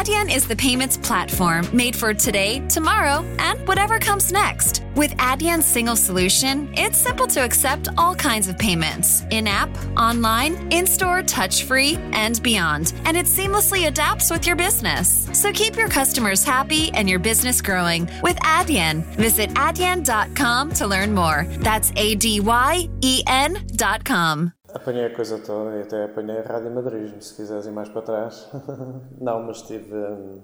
Adyen is the payments platform made for today, tomorrow, and whatever comes next. With Adyen's single solution, it's simple to accept all kinds of payments in app, online, in store, touch free, and beyond. And it seamlessly adapts with your business. So keep your customers happy and your business growing with Adyen. Visit adyen.com to learn more. That's A D Y E N.com. Apanhei a coisa toda e até apanhei a Rádio Madrid, se quiseres ir mais para trás. Não, mas tive hum,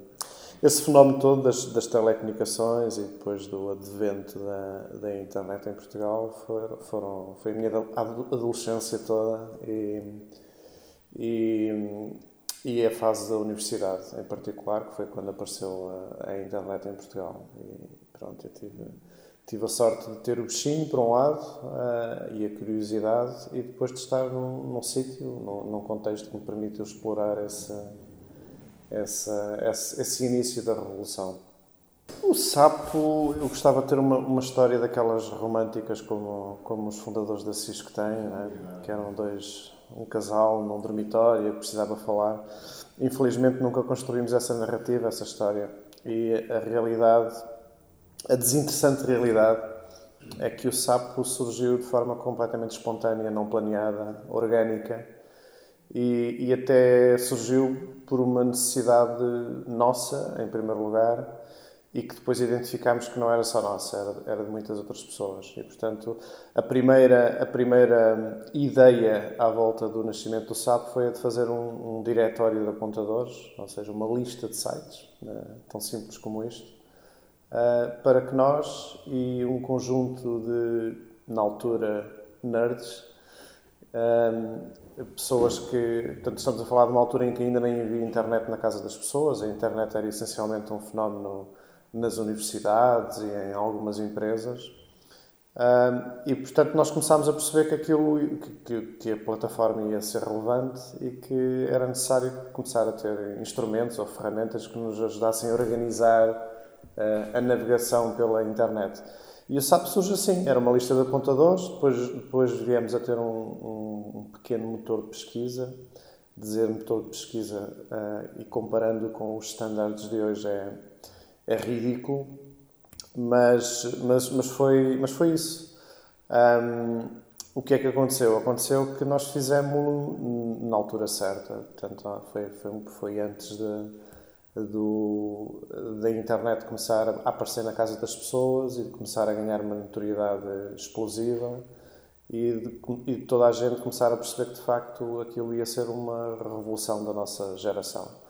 esse fenómeno todo das, das, telecomunicações e depois do advento da, da internet em Portugal foram, foram, foi a minha adolescência toda e, e, e a fase da universidade em particular, que foi quando apareceu a, a internet em Portugal. E pronto, eu tive tive a sorte de ter o bichinho, por um lado, uh, e a curiosidade, e depois de estar num, num sítio, num, num, contexto que me permitiu explorar essa, essa, esse, esse, início da revolução. O sapo, eu gostava de ter uma, uma história daquelas românticas como, como os fundadores da Cisco têm, né? que eram dois, um casal num dormitório precisava falar. Infelizmente nunca construímos essa narrativa, essa história. E a realidade a desinteressante realidade é que o sapo surgiu de forma completamente espontânea, não planeada, orgânica e, e até surgiu por uma necessidade nossa, em primeiro lugar, e que depois identificámos que não era só nossa, era, era, de muitas outras pessoas. E, portanto, a primeira, a primeira ideia à volta do nascimento do SAP foi a de fazer um, um diretório de apontadores, ou seja, uma lista de sites, né, tão simples como isto, uh, para que nós e um conjunto de, na altura, nerds, um, ah, pessoas que, portanto, estamos a falar de uma altura em que ainda nem havia internet na casa das pessoas, a internet era essencialmente um fenómeno nas universidades e em algumas empresas. Um, ah, e portanto nós começámos a perceber que aquilo que, que, a plataforma ia ser relevante e que era necessário começar a ter instrumentos ou ferramentas que nos ajudassem a organizar a navegação pela internet. E o SAP surge assim, era uma lista de apontadores, depois, depois viemos a ter um, um, um pequeno motor de pesquisa, dizer motor de pesquisa uh, e comparando com os estándares de hoje é, é ridículo, mas, mas, mas, foi, mas foi isso. Um, o que é que aconteceu? Aconteceu que nós fizemos na altura certa, portanto, foi, foi, foi antes de do, da internet começar a aparecer na casa das pessoas e de começar a ganhar uma notoriedade explosiva e de, e de toda a gente começar a perceber que de facto aquilo ia ser uma revolução da nossa geração.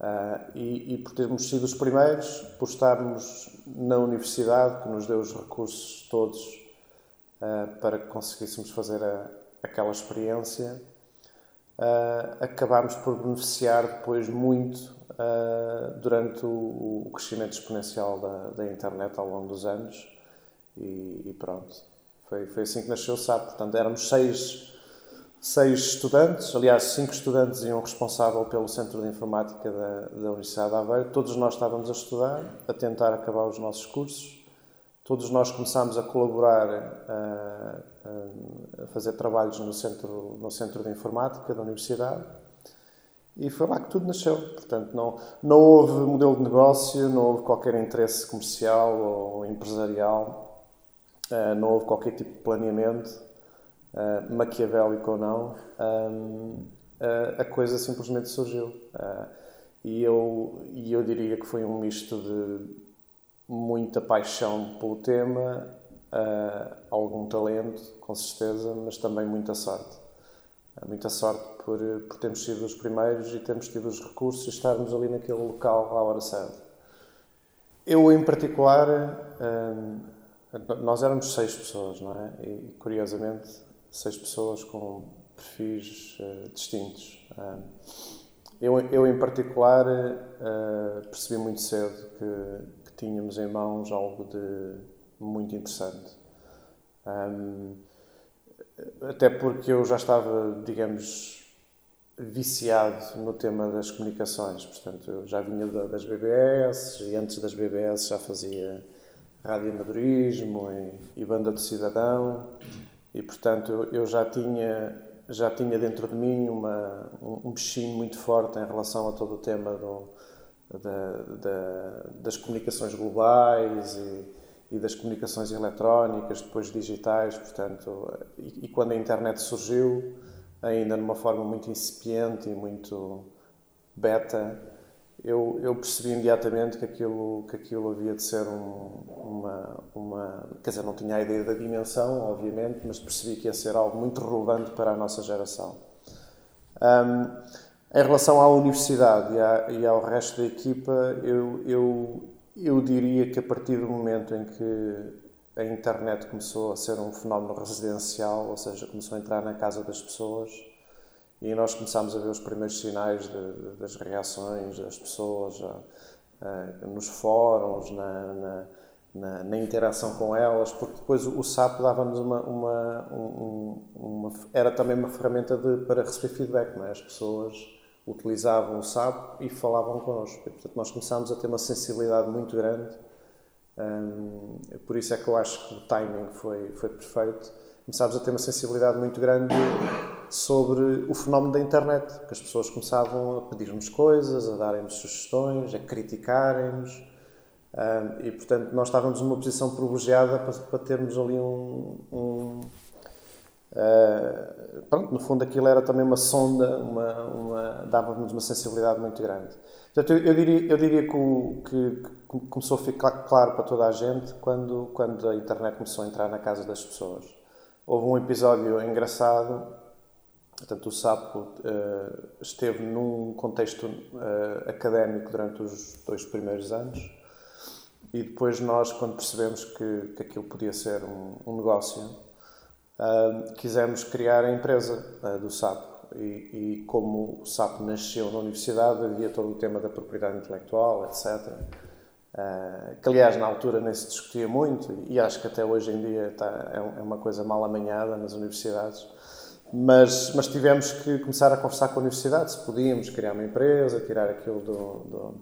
Uh, e, e, por termos sido os primeiros, por estarmos na universidade, que nos deu os recursos todos uh, para que conseguíssemos fazer a, aquela experiência, uh, acabámos por beneficiar depois muito uh, durante o, o, crescimento exponencial da, da, internet ao longo dos anos e, e, pronto. Foi, foi assim que nasceu o SAP. Portanto, éramos seis, seis estudantes, aliás, cinco estudantes e um responsável pelo Centro de Informática da, da Universidade de Aveiro. Todos nós estávamos a estudar, a tentar acabar os nossos cursos. Todos nós começámos a colaborar, a, a fazer trabalhos no centro, no centro de Informática da Universidade e foi lá que tudo nasceu. Portanto, não, não houve modelo de negócio, não houve qualquer interesse comercial ou empresarial, uh, não houve qualquer tipo de planeamento, uh, maquiavélico ou não. Uh, a coisa simplesmente surgiu. e, eu, e eu diria que foi um misto de muita paixão pelo tema, algum talento, com certeza, mas também muita sorte. Muita sorte por, por termos sido os primeiros e termos tido os recursos e estarmos ali naquele local à hora certa. Eu, em particular, hum, nós éramos seis pessoas, não é? E, curiosamente, seis pessoas com perfis uh, distintos. Uh, eu, eu, em particular, uh, percebi muito cedo que, que, tínhamos em mãos algo de muito interessante. Um, até porque eu já estava, digamos, viciado no tema das comunicações. Portanto, eu já vinha das BBS e antes das BBS já fazia radioamadorismo e, e banda do cidadão e, portanto, eu, já tinha já tinha dentro de mim uma, um, bichinho muito forte em relação a todo o tema do, da, da, das comunicações globais e, e, das comunicações eletrónicas, depois digitais, portanto, e, e, quando a internet surgiu, ainda numa forma muito incipiente e muito beta, eu, eu percebi imediatamente que aquilo, que aquilo havia de ser um, uma, uma. Quer dizer, não tinha a ideia da dimensão, obviamente, mas percebi que ia ser algo muito relevante para a nossa geração. Um, em relação à universidade e, à, e, ao resto da equipa, eu, eu, eu diria que a partir do momento em que a internet começou a ser um fenómeno residencial, ou seja, começou a entrar na casa das pessoas, e nós começámos a ver os primeiros sinais de, de, das reações das pessoas uh, nos fóruns, na, na, na, na, interação com elas, porque depois o, SAP dava-nos uma, uma, um, uma, era também uma ferramenta de, para receber feedback, não é? As pessoas utilizavam o SAP e falavam connosco. E, portanto, nós começámos a ter uma sensibilidade muito grande. Um, por isso é que eu acho que o timing foi, foi perfeito. Começámos a ter uma sensibilidade muito grande sobre o fenómeno da internet, que as pessoas começavam a pedir-nos coisas, a darem-nos sugestões, a criticarem-nos. Um, e, portanto, nós estávamos numa posição privilegiada para, para termos ali um, um Uh, pronto, no fundo aquilo era também uma sonda, uma, uma dava-nos uma sensibilidade muito grande. Portanto, eu, eu diria, eu diria que, o, que, que, começou a ficar claro para toda a gente quando, quando a internet começou a entrar na casa das pessoas. Houve um episódio engraçado, portanto, o Sapo uh, esteve num contexto uh, académico durante os dois primeiros anos e depois nós, quando percebemos que, que aquilo podia ser um, um negócio, uh, quisemos criar a empresa uh, do SAP. E, e, como o SAP nasceu na universidade, havia todo o tema da propriedade intelectual, etc. Uh, ah, que, aliás, na altura nem se discutia muito, e acho que até hoje em dia está, é, é uma coisa mal amanhada nas universidades. Mas, mas tivemos que começar a conversar com a universidade se podíamos criar uma empresa, tirar aquilo do, do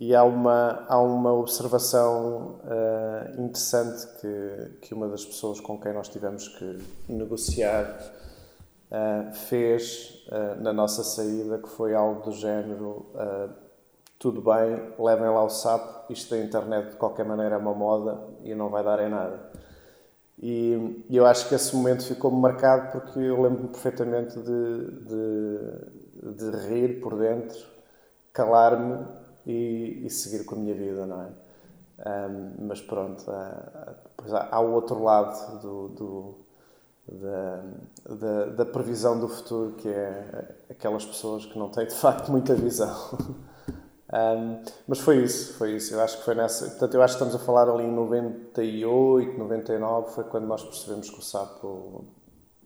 e há uma, há uma observação uh, interessante que, que uma das pessoas com quem nós tivemos que negociar uh, fez uh, na nossa saída, que foi algo do género: tudo bem, levem lá o sapo, isto da internet de qualquer maneira é uma moda e não vai dar em nada. E, e eu acho que esse momento ficou-me marcado porque eu lembro-me perfeitamente de, de, de rir por dentro, calar-me e, e, seguir com a minha vida, não é? Um, mas pronto, uh, depois há, há, o outro lado do, do da, da, da, previsão do futuro, que é aquelas pessoas que não têm de facto muita visão. um, mas foi isso, foi isso. Eu acho que foi nessa. Portanto, eu acho que estamos a falar ali em 98, 99, foi quando nós percebemos que o sapo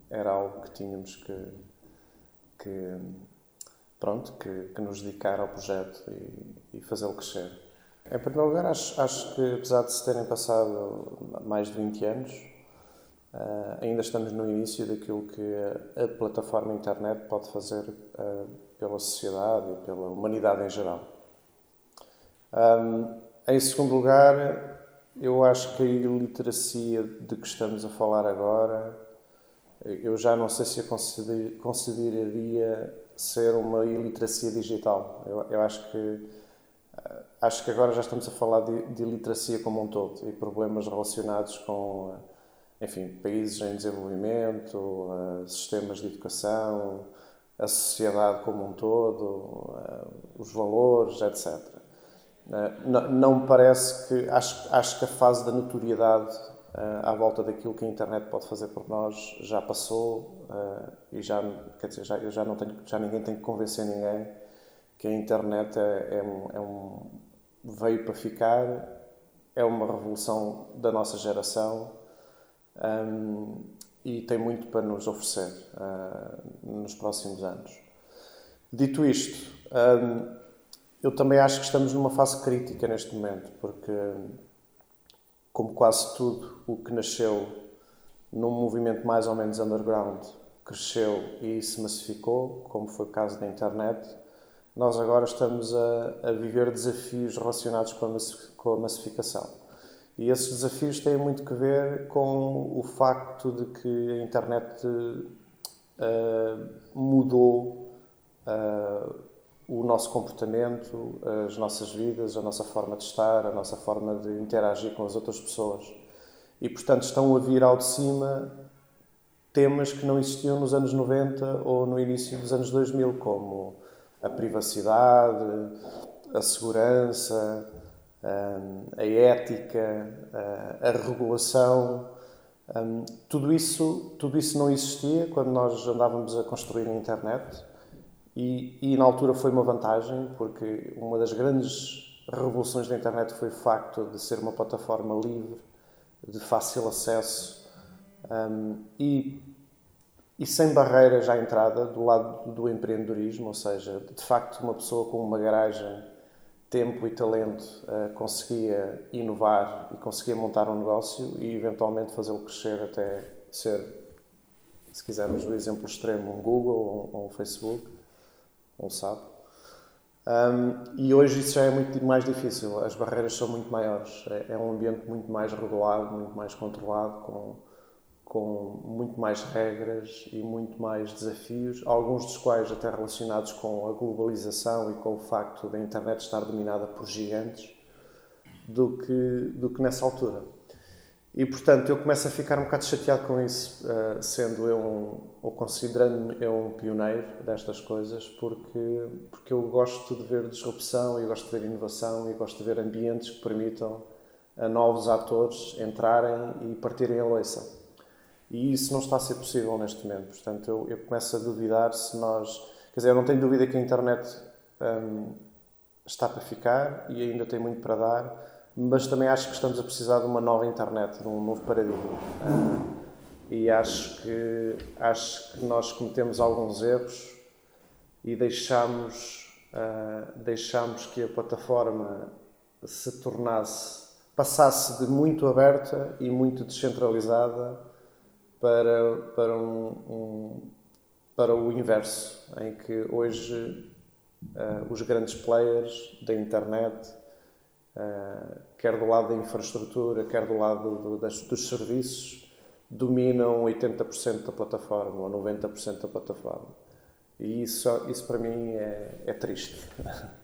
era algo que tínhamos que, que pronto, que, que nos dedicar ao projeto e, e fazê-lo crescer. Em primeiro lugar, acho, acho, que apesar de se terem passado mais de 20 anos, uh, ainda estamos no início daquilo que a, a plataforma internet pode fazer uh, pela sociedade e pela humanidade em geral. Um, em segundo lugar, eu acho que a iliteracia de que estamos a falar agora, eu já não sei se a consideraria ser uma iliteracia digital. Eu, eu acho que eh, acho que agora já estamos a falar de, de iliteracia como um todo e problemas relacionados com, eh, enfim, países em desenvolvimento, uh, sistemas de educação, a sociedade como um todo, os valores, etc. Não, me parece que acho, acho que a fase da notoriedade à volta daquilo que a internet pode fazer por nós já passou uh, e já quer dizer já já não tenho já ninguém tem que convencer ninguém que a internet é, é, um, é um veio para ficar é uma revolução da nossa geração um, e tem muito para nos oferecer uh, nos próximos anos. Dito isto um, eu também acho que estamos numa fase crítica neste momento porque como quase tudo o que nasceu num movimento mais ou menos underground cresceu e se massificou, como foi o caso da internet, nós agora estamos a, a viver desafios relacionados com a, com a massificação. E esses desafios têm muito que ver com o facto de que a internet uh, mudou uh, o nosso comportamento, as nossas vidas, a nossa forma de estar, a nossa forma de interagir com as outras pessoas. E, portanto, estão a vir ao de cima temas que não existiam nos anos 90 ou no início dos anos 2000, como a privacidade, a segurança, hum, a ética, a regulação. Hum, tudo isso, tudo isso não existia quando nós andávamos a construir a internet e, e na altura foi uma vantagem porque uma das grandes revoluções da internet foi o facto de ser uma plataforma livre, de fácil acesso um, e e sem barreiras à entrada do lado do empreendedorismo, ou seja, de facto uma pessoa com uma garagem, tempo e talento uh, conseguia inovar e conseguia montar um negócio e eventualmente fazê-lo crescer até ser, se quisermos o exemplo extremo, um Google ou um, um Facebook, um SAP. Um, e hoje isso já é muito mais difícil, as barreiras são muito maiores, é, é um ambiente muito mais regulado, muito mais controlado, com com muito mais regras e muito mais desafios, alguns dos quais até relacionados com a globalização e com o facto da internet estar dominada por gigantes, do que, do que nessa altura. E, portanto, eu começo a ficar um bocado chateado com isso, eh, sendo eu um, ou considerando-me eu um pioneiro destas coisas, porque, porque eu gosto de ver disrupção, e gosto de ver inovação, e gosto de ver ambientes que permitam a novos atores entrarem e partirem a loiça. E isso não está a ser possível neste momento. Portanto, eu, eu começo a duvidar se nós. Quer dizer, eu não tenho dúvida que a internet hum, está para ficar e ainda tem muito para dar, mas também acho que estamos a precisar de uma nova internet, de um novo paradigma. E acho que, acho que nós cometemos alguns erros e deixamos, uh, deixamos que a plataforma se tornasse, passasse de muito aberta e muito descentralizada para, para, um, um, para o inverso, em que hoje uh, os grandes players da internet, uh, quer do lado da infraestrutura, quer do lado do, das, dos serviços, dominam 80% da plataforma ou 90% da plataforma. E isso, isso para mim é, é triste.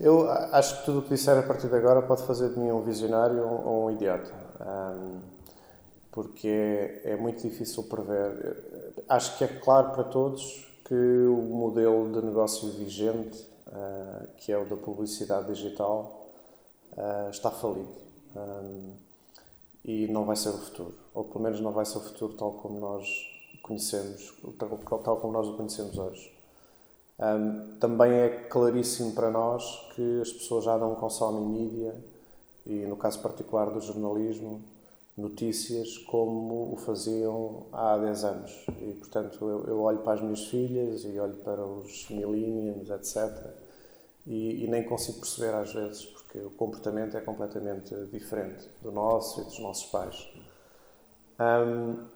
Eu acho que tudo o que disser a partir de agora pode fazer de mim um visionário ou um idiota. Um, porque é, é muito difícil prever. Acho que é claro para todos que o modelo de negócio vigente, uh, que é o da publicidade digital, uh, está falido. Um, e não vai ser o futuro. Ou pelo menos não vai ser o futuro tal como nós conhecemos, tal, tal como nós o conhecemos hoje. Um, também é claríssimo para nós que as pessoas já não consomem mídia, e no caso particular do jornalismo, notícias como o faziam há 10 anos. E, portanto, eu, eu olho para as minhas filhas e olho para os millennials, etc. E, e, nem consigo perceber às vezes, porque o comportamento é completamente diferente do nosso e dos nossos pais. Um,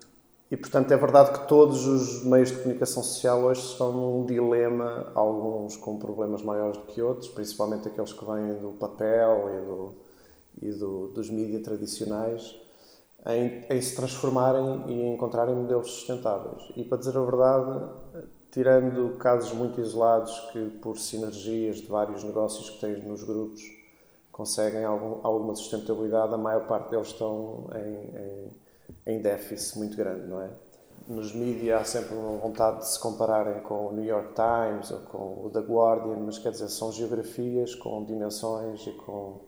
e, portanto, é verdade que todos os meios de comunicação social hoje estão num dilema, alguns com problemas maiores do que outros, principalmente aqueles que vêm do papel e, do, e do, dos mídias tradicionais em, em, se transformarem e encontrarem modelos sustentáveis. E para dizer a verdade, tirando casos muito isolados que, por sinergias de vários negócios que tens nos grupos, conseguem algum, alguma sustentabilidade, a maior parte deles estão em, em, em déficit muito grande, não é? Nos mídias há sempre uma vontade de se compararem com o New York Times ou com o The Guardian, mas quer dizer, são geografias com dimensões e com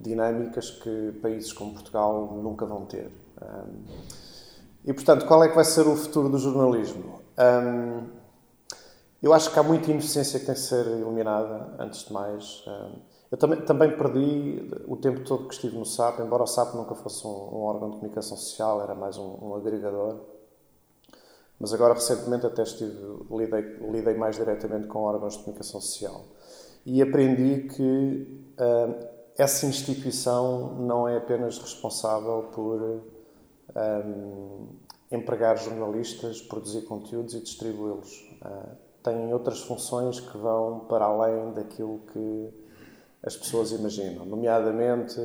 dinâmicas que países como Portugal nunca vão ter. Um, e, portanto, qual é que vai ser o futuro do jornalismo? Um, eu acho que há muita inocência que tem que ser eliminada, antes de mais. Eu também, também perdi o tempo todo que estive no SAP, embora o SAP nunca fosse um, um órgão de comunicação social, era mais um, um, agregador. Mas agora, recentemente, até estive, lidei, lidei mais diretamente com órgãos de comunicação social. E aprendi que essa instituição não é apenas responsável por um, empregar jornalistas, produzir conteúdos e distribuí-los. Uh, tem outras funções que vão para além daquilo que as pessoas imaginam, nomeadamente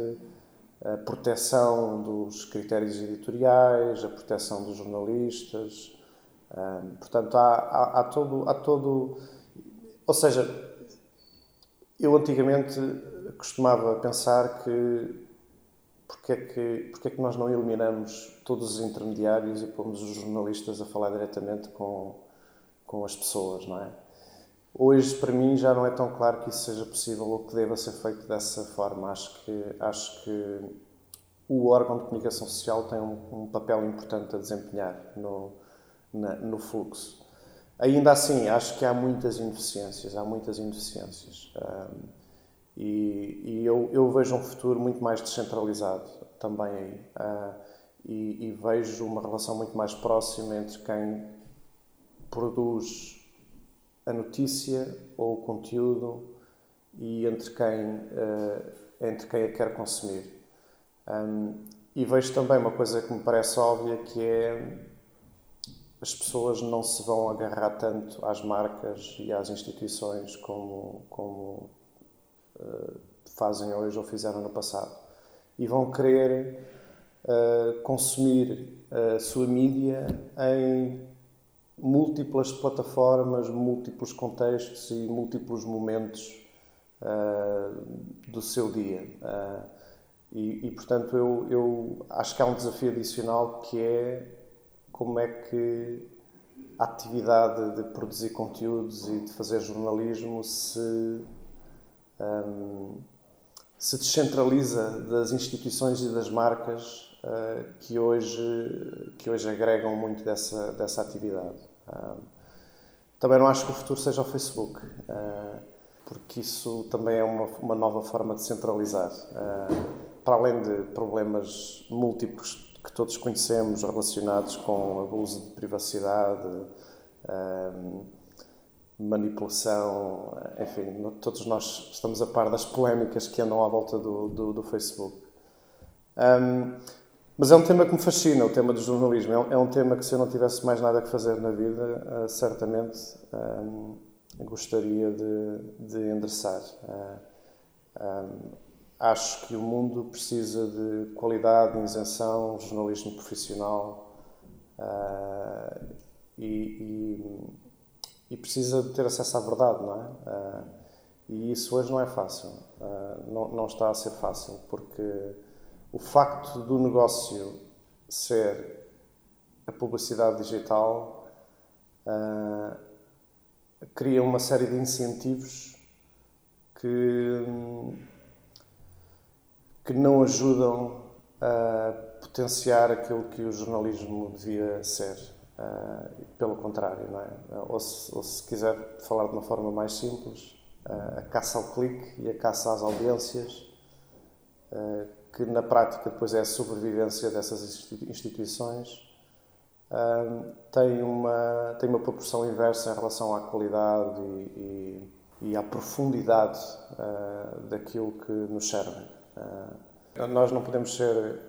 a proteção dos critérios editoriais, a proteção dos jornalistas. Um, portanto, há, há, há, todo, há todo. Ou seja, eu antigamente costumava pensar que porque é que, porque é que nós não eliminamos todos os intermediários e pomos os jornalistas a falar diretamente com, com as pessoas, não é? Hoje, para mim, já não é tão claro que isso seja possível ou que deva ser feito dessa forma. Acho que, acho que o órgão de comunicação social tem um, um papel importante a desempenhar no, na, no fluxo. Ainda assim, acho que há muitas ineficiências, há muitas ineficiências. Um, e, e eu, eu, vejo um futuro muito mais descentralizado também aí. Uh, e, e, vejo uma relação muito mais próxima entre quem produz a notícia ou o conteúdo e entre quem, uh, entre quem a quer consumir. Um, e vejo também uma coisa que me parece óbvia que é as pessoas não se vão agarrar tanto às marcas e às instituições como, como uh, fazem hoje ou fizeram no passado. E vão querer uh, consumir a sua mídia em múltiplas plataformas, múltiplos contextos e múltiplos momentos uh, do seu dia. Uh, e, e, portanto, eu, eu acho que há um desafio adicional que é como é que a atividade de produzir conteúdos e de fazer jornalismo se, um, se descentraliza das instituições e das marcas que, hoje, que hoje agregam muito dessa, dessa atividade. Uh, também não acho que o futuro seja o Facebook, uh, porque isso também é uma, uma nova forma de centralizar. para além de problemas múltiplos que todos conhecemos relacionados com abuso de privacidade, manipulação, enfim, todos nós estamos a par das polémicas que andam à volta do, do, do Facebook. Mas é um tema que me fascina, o tema do jornalismo. É um, é um, tema que, se eu não tivesse mais nada que fazer na vida, uh, certamente um, gostaria de, de endereçar. Uh, Acho que o mundo precisa de qualidade, isenção, jornalismo profissional uh, e, e, e, precisa de ter acesso à verdade, não é? E isso hoje não é fácil, não, não está a ser fácil, porque o facto do negócio ser a publicidade digital cria uma série de incentivos que que não ajudam a potenciar aquilo que o jornalismo devia ser. Uh, pelo contrário, não é? Ou se, ou se, quiser falar de uma forma mais simples, uh, a caça ao clique e a caça às audiências, uh, que na prática depois é a sobrevivência dessas instituições, tem, uma, tem uma proporção inversa em relação à qualidade e, e, e à profundidade daquilo que nos serve. Uh, nós não podemos ser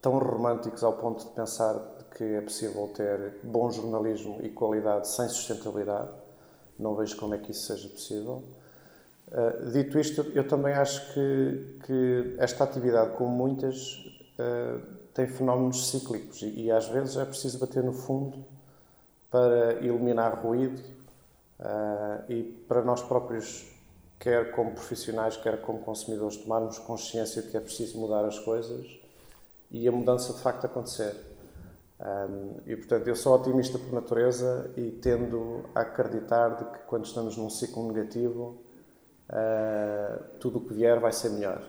tão românticos ao ponto de pensar que é possível ter bom jornalismo e qualidade sem sustentabilidade. Não vejo como é que isso seja possível. Uh, dito isto, eu também acho que, que esta atividade, como muitas, uh, tem fenómenos cíclicos e, e, às vezes é preciso bater no fundo para eliminar ruído uh, e para nós próprios quer como profissionais, quer como consumidores, tomarmos consciência de que é preciso mudar as coisas e a mudança de facto acontecer. Um, e portanto, eu sou otimista por natureza e tendo a acreditar de que quando estamos num ciclo negativo, uh, tudo o que vier vai ser melhor.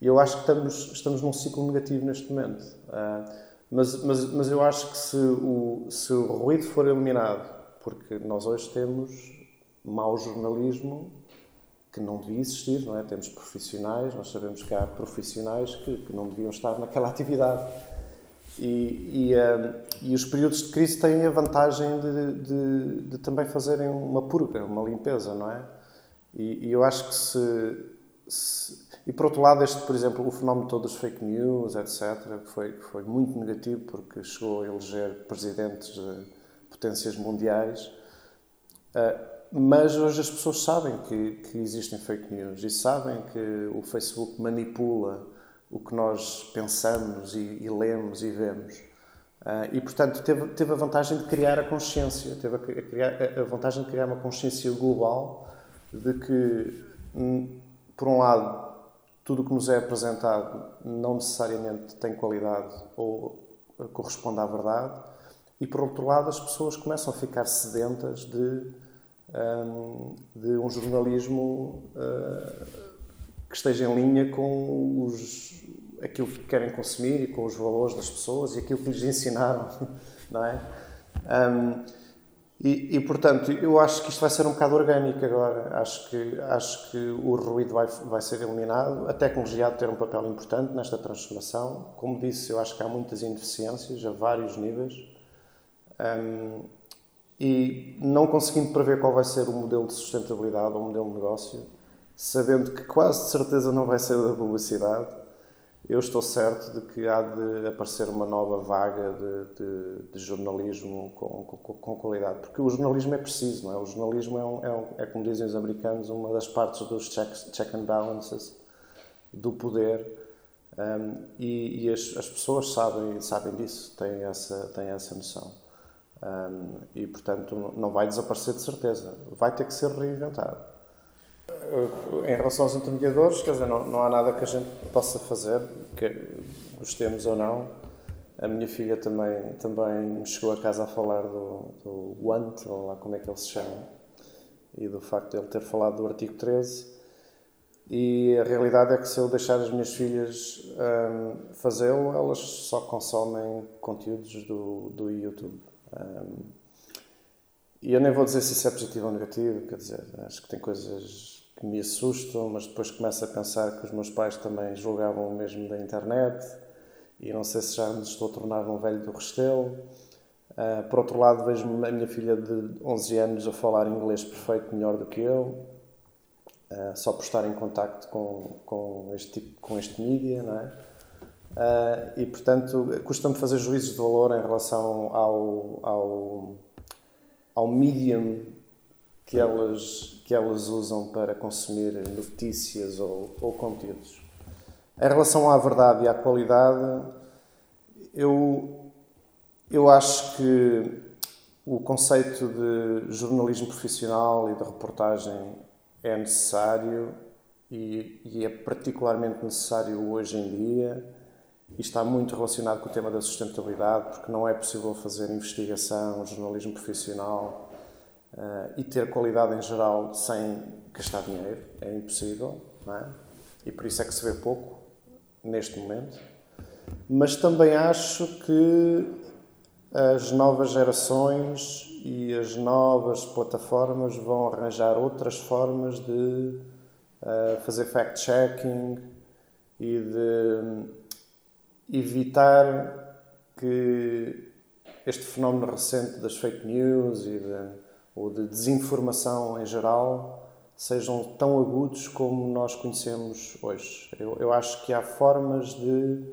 E eu acho que estamos, estamos num ciclo negativo neste momento. Uh, mas, mas, mas eu acho que se o, se o ruído for eliminado, porque nós hoje temos mau jornalismo que não devia existir, não é? Temos profissionais, nós sabemos que há profissionais que, que não deviam estar naquela atividade. E, e, um, e, os períodos de crise têm a vantagem de, de, de, também fazerem uma purga, uma limpeza, não é? E, e eu acho que se, se, E por outro lado, este, por exemplo, o fenómeno todo dos fake news, etc., foi, foi muito negativo porque chegou a eleger presidentes de potências mundiais. Uh, mas hoje as pessoas sabem que, que existem fake news e sabem que o Facebook manipula o que nós pensamos e, e lemos e vemos. Uh, e, portanto, teve, teve a vantagem de criar a consciência, teve a, criar, a vantagem de criar uma consciência global de que hum, por um lado, tudo o que nos é apresentado não necessariamente tem qualidade ou corresponde à verdade, e por outro lado, as pessoas começam a ficar sedentas de, um, de um jornalismo uh, que esteja em linha com os, aquilo que querem consumir e com os valores das pessoas e aquilo que lhes ensinaram, não é? E, e, portanto, eu acho que isto vai ser um bocado orgânico agora. Acho que, acho que o ruído vai, vai ser eliminado. A tecnologia há de ter um papel importante nesta transformação. Como disse, eu acho que há muitas ineficiências a vários níveis. Um, e não conseguindo prever qual vai ser o modelo de sustentabilidade ou o modelo de negócio, sabendo que quase de certeza não vai ser da publicidade, eu estou certo de que há de aparecer uma nova vaga de, de, de jornalismo com, com, com, qualidade, porque o jornalismo é preciso, não é? O jornalismo é, um, é, um, é como dizem os americanos, uma das partes dos checks, check and balances do poder. Um, e, e as, as, pessoas sabem, sabem disso, têm essa, têm essa noção. E, portanto, não vai desaparecer de certeza. Vai ter que ser reinventado. Em relação aos intermediadores, quer dizer, não, não há nada que a gente possa fazer, que gostemos ou não. A minha filha também, também chegou a casa a falar do, do WANT, ou lá como é que ele se chama, e do facto de ele ter falado do artigo 13. E a realidade é que se eu deixar as minhas filhas um, fazê-lo, elas só consomem conteúdos do, do YouTube. Um, e eu nem vou dizer se isso é positivo ou negativo, quer dizer, acho que tem coisas que me assustam, mas depois começo a pensar que os meus pais também julgavam o mesmo da internet e não sei se já me estou a tornar um velho do Restelo. Uh, por outro lado, vejo a minha filha de 11 anos a falar inglês perfeito, melhor do que eu, uh, só por estar em contacto com, com, este, tipo, com este mídia, não é? Uh, e, portanto, custa-me fazer juízos de valor em relação ao, ao, ao medium que elas, que elas usam para consumir notícias ou, ou conteúdos. Em relação à verdade e à qualidade, eu, eu acho que o conceito de jornalismo profissional e de reportagem é necessário e, e é particularmente necessário hoje em dia e está muito relacionado com o tema da sustentabilidade, porque não é possível fazer investigação, jornalismo profissional uh, e ter qualidade em geral sem gastar dinheiro. É impossível, é? E por isso é que se vê pouco neste momento. Mas também acho que as novas gerações e as novas plataformas vão arranjar outras formas de uh, fazer fact-checking e de evitar que este fenómeno recente das fake news e de, ou de desinformação em geral sejam tão agudos como nós conhecemos hoje. Eu, eu acho que há formas de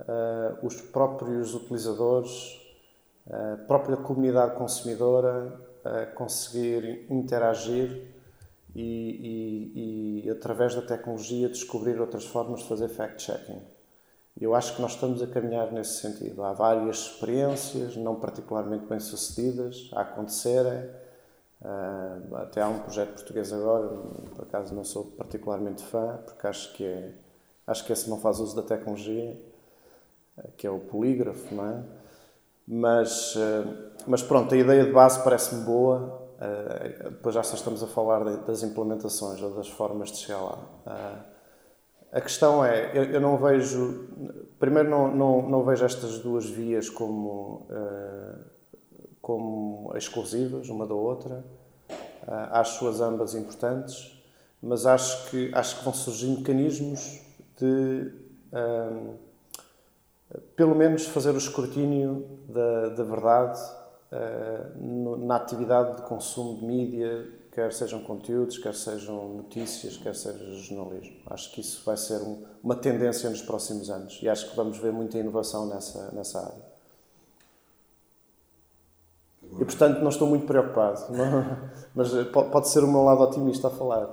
uh, os próprios utilizadores, a própria comunidade consumidora, uh, conseguir interagir e, e, e, através da tecnologia, descobrir outras formas de fazer fact-checking. Eu acho que nós estamos a caminhar nesse sentido. Há várias experiências, não particularmente bem sucedidas, a acontecerem. Uh, até há um projeto português agora, por acaso não sou particularmente fã, porque acho que é, acho que esse não faz uso da tecnologia, uh, que é o polígrafo, não é? Mas, uh, mas pronto, a ideia de base parece-me boa. depois já só estamos a falar de, das implementações ou das formas de chegar lá. A questão é, eu, eu não vejo, primeiro não, não, não, vejo estas duas vias como, uh, como exclusivas uma da outra. Uh, acho-as ambas importantes, mas acho que, acho que vão surgir mecanismos de, uh, pelo menos, fazer o escrutínio da, da verdade no, na atividade de consumo de mídia, quer sejam conteúdos, quer sejam notícias, quer seja jornalismo. Acho que isso vai ser um, uma tendência nos próximos anos e acho que vamos ver muita inovação nessa, nessa área. E portanto não estou muito preocupado, mas pode ser o meu lado otimista a falar.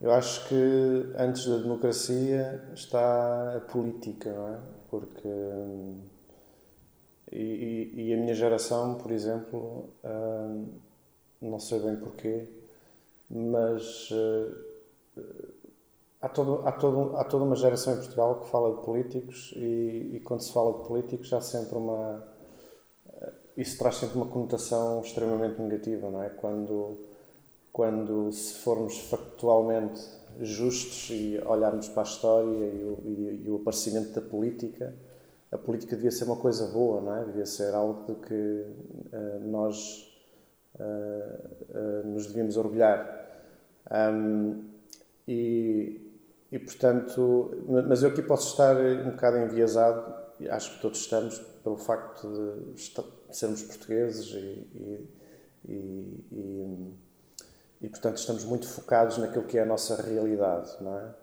Eu acho que antes da democracia está a política, não é? Porque. E, e, a minha geração, por exemplo, hum, não sei bem porquê, mas há, todo, há, todo, há toda uma geração em Portugal que fala de políticos e, e quando se fala de políticos há sempre uma isso traz sempre uma conotação extremamente negativa, não é? Quando, quando se formos factualmente justos e olharmos para a história e o, e, e o aparecimento da política, a política devia ser uma coisa boa, não é? Devia ser algo de que uh, nós uh, uh, nos devíamos orgulhar. Um, e, e, portanto, mas eu aqui posso estar um bocado enviesado, acho que todos estamos, pelo facto de sermos portugueses e, e, e, e, portanto, estamos muito focados naquilo que é a nossa realidade, não é?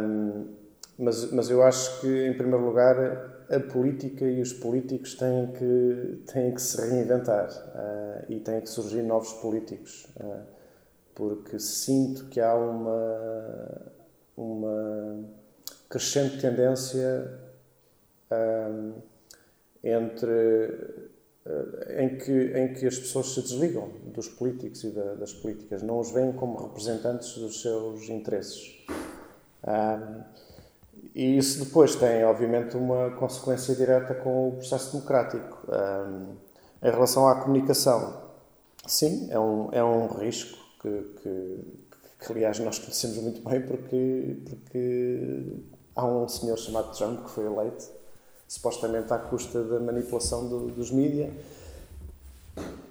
Um, mas, mas eu acho que, em primeiro lugar, a política e os políticos têm que, têm que se reinventar uh, e têm que surgir novos políticos, uh, porque sinto que há uma, uma crescente tendência entre em que, em que as pessoas se desligam dos políticos e da, das políticas, não os veem como representantes dos seus interesses. Um, e isso depois tem, obviamente, uma consequência direta com o processo democrático. Um, em relação à comunicação, sim, é um, é um risco que, que, que, aliás, nós conhecemos muito bem porque, porque há um senhor chamado Trump que foi eleito supostamente à custa da manipulação do, dos mídias.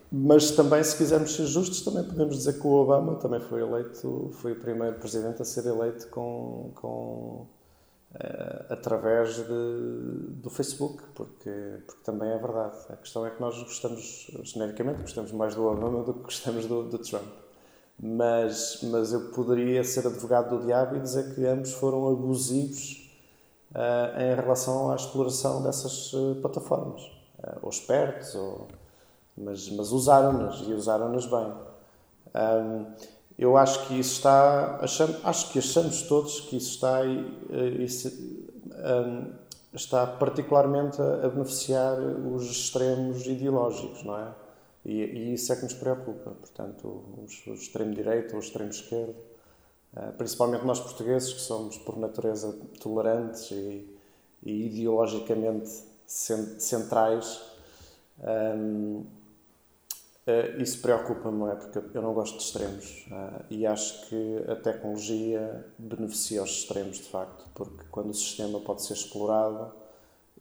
Mas também, se quisermos ser justos, também podemos dizer que o Obama também foi eleito, foi o primeiro presidente a ser eleito com, com uh, através de, do Facebook, porque, porque também é verdade. A questão é que nós gostamos, genericamente, gostamos mais do Obama do que gostamos do, do Trump. Mas, mas eu poderia ser advogado do diabo e dizer que ambos foram abusivos em relação à exploração dessas uh, plataformas. Uh, ou espertos, ou, mas, mas usaram-nas e usaram-nas bem. Eu acho que isso está. Acho que achamos todos que isso está, isso, está particularmente a, beneficiar os extremos ideológicos, não é? E, e, isso é que nos preocupa. Portanto, o, o extremo-direita ou o extremo-esquerdo eh, principalmente nós portugueses, que somos por natureza tolerantes e, e ideologicamente centrais, um, uh, eh, isso preocupa-me, não é? Porque eu não gosto de extremos uh, e acho que a tecnologia beneficia os extremos, de facto, porque quando o sistema pode ser explorado,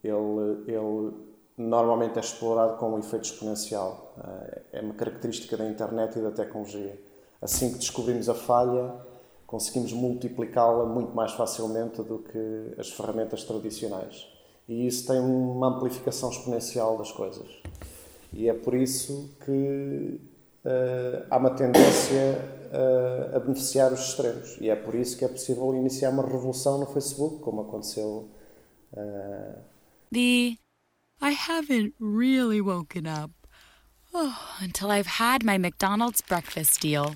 ele, ele normalmente é explorado com um efeito exponencial. É uma característica da internet e da tecnologia. Assim que descobrimos a falha, conseguimos multiplicá-la muito mais facilmente do que as ferramentas tradicionais. E isso tem uma amplificação exponencial das coisas. E é por isso que uh, há uma tendência uh, a beneficiar os extremos. E é por isso que é possível iniciar uma revolução no Facebook, como aconteceu. Uh... The I haven't really woken up oh, until I've had my McDonald's breakfast deal.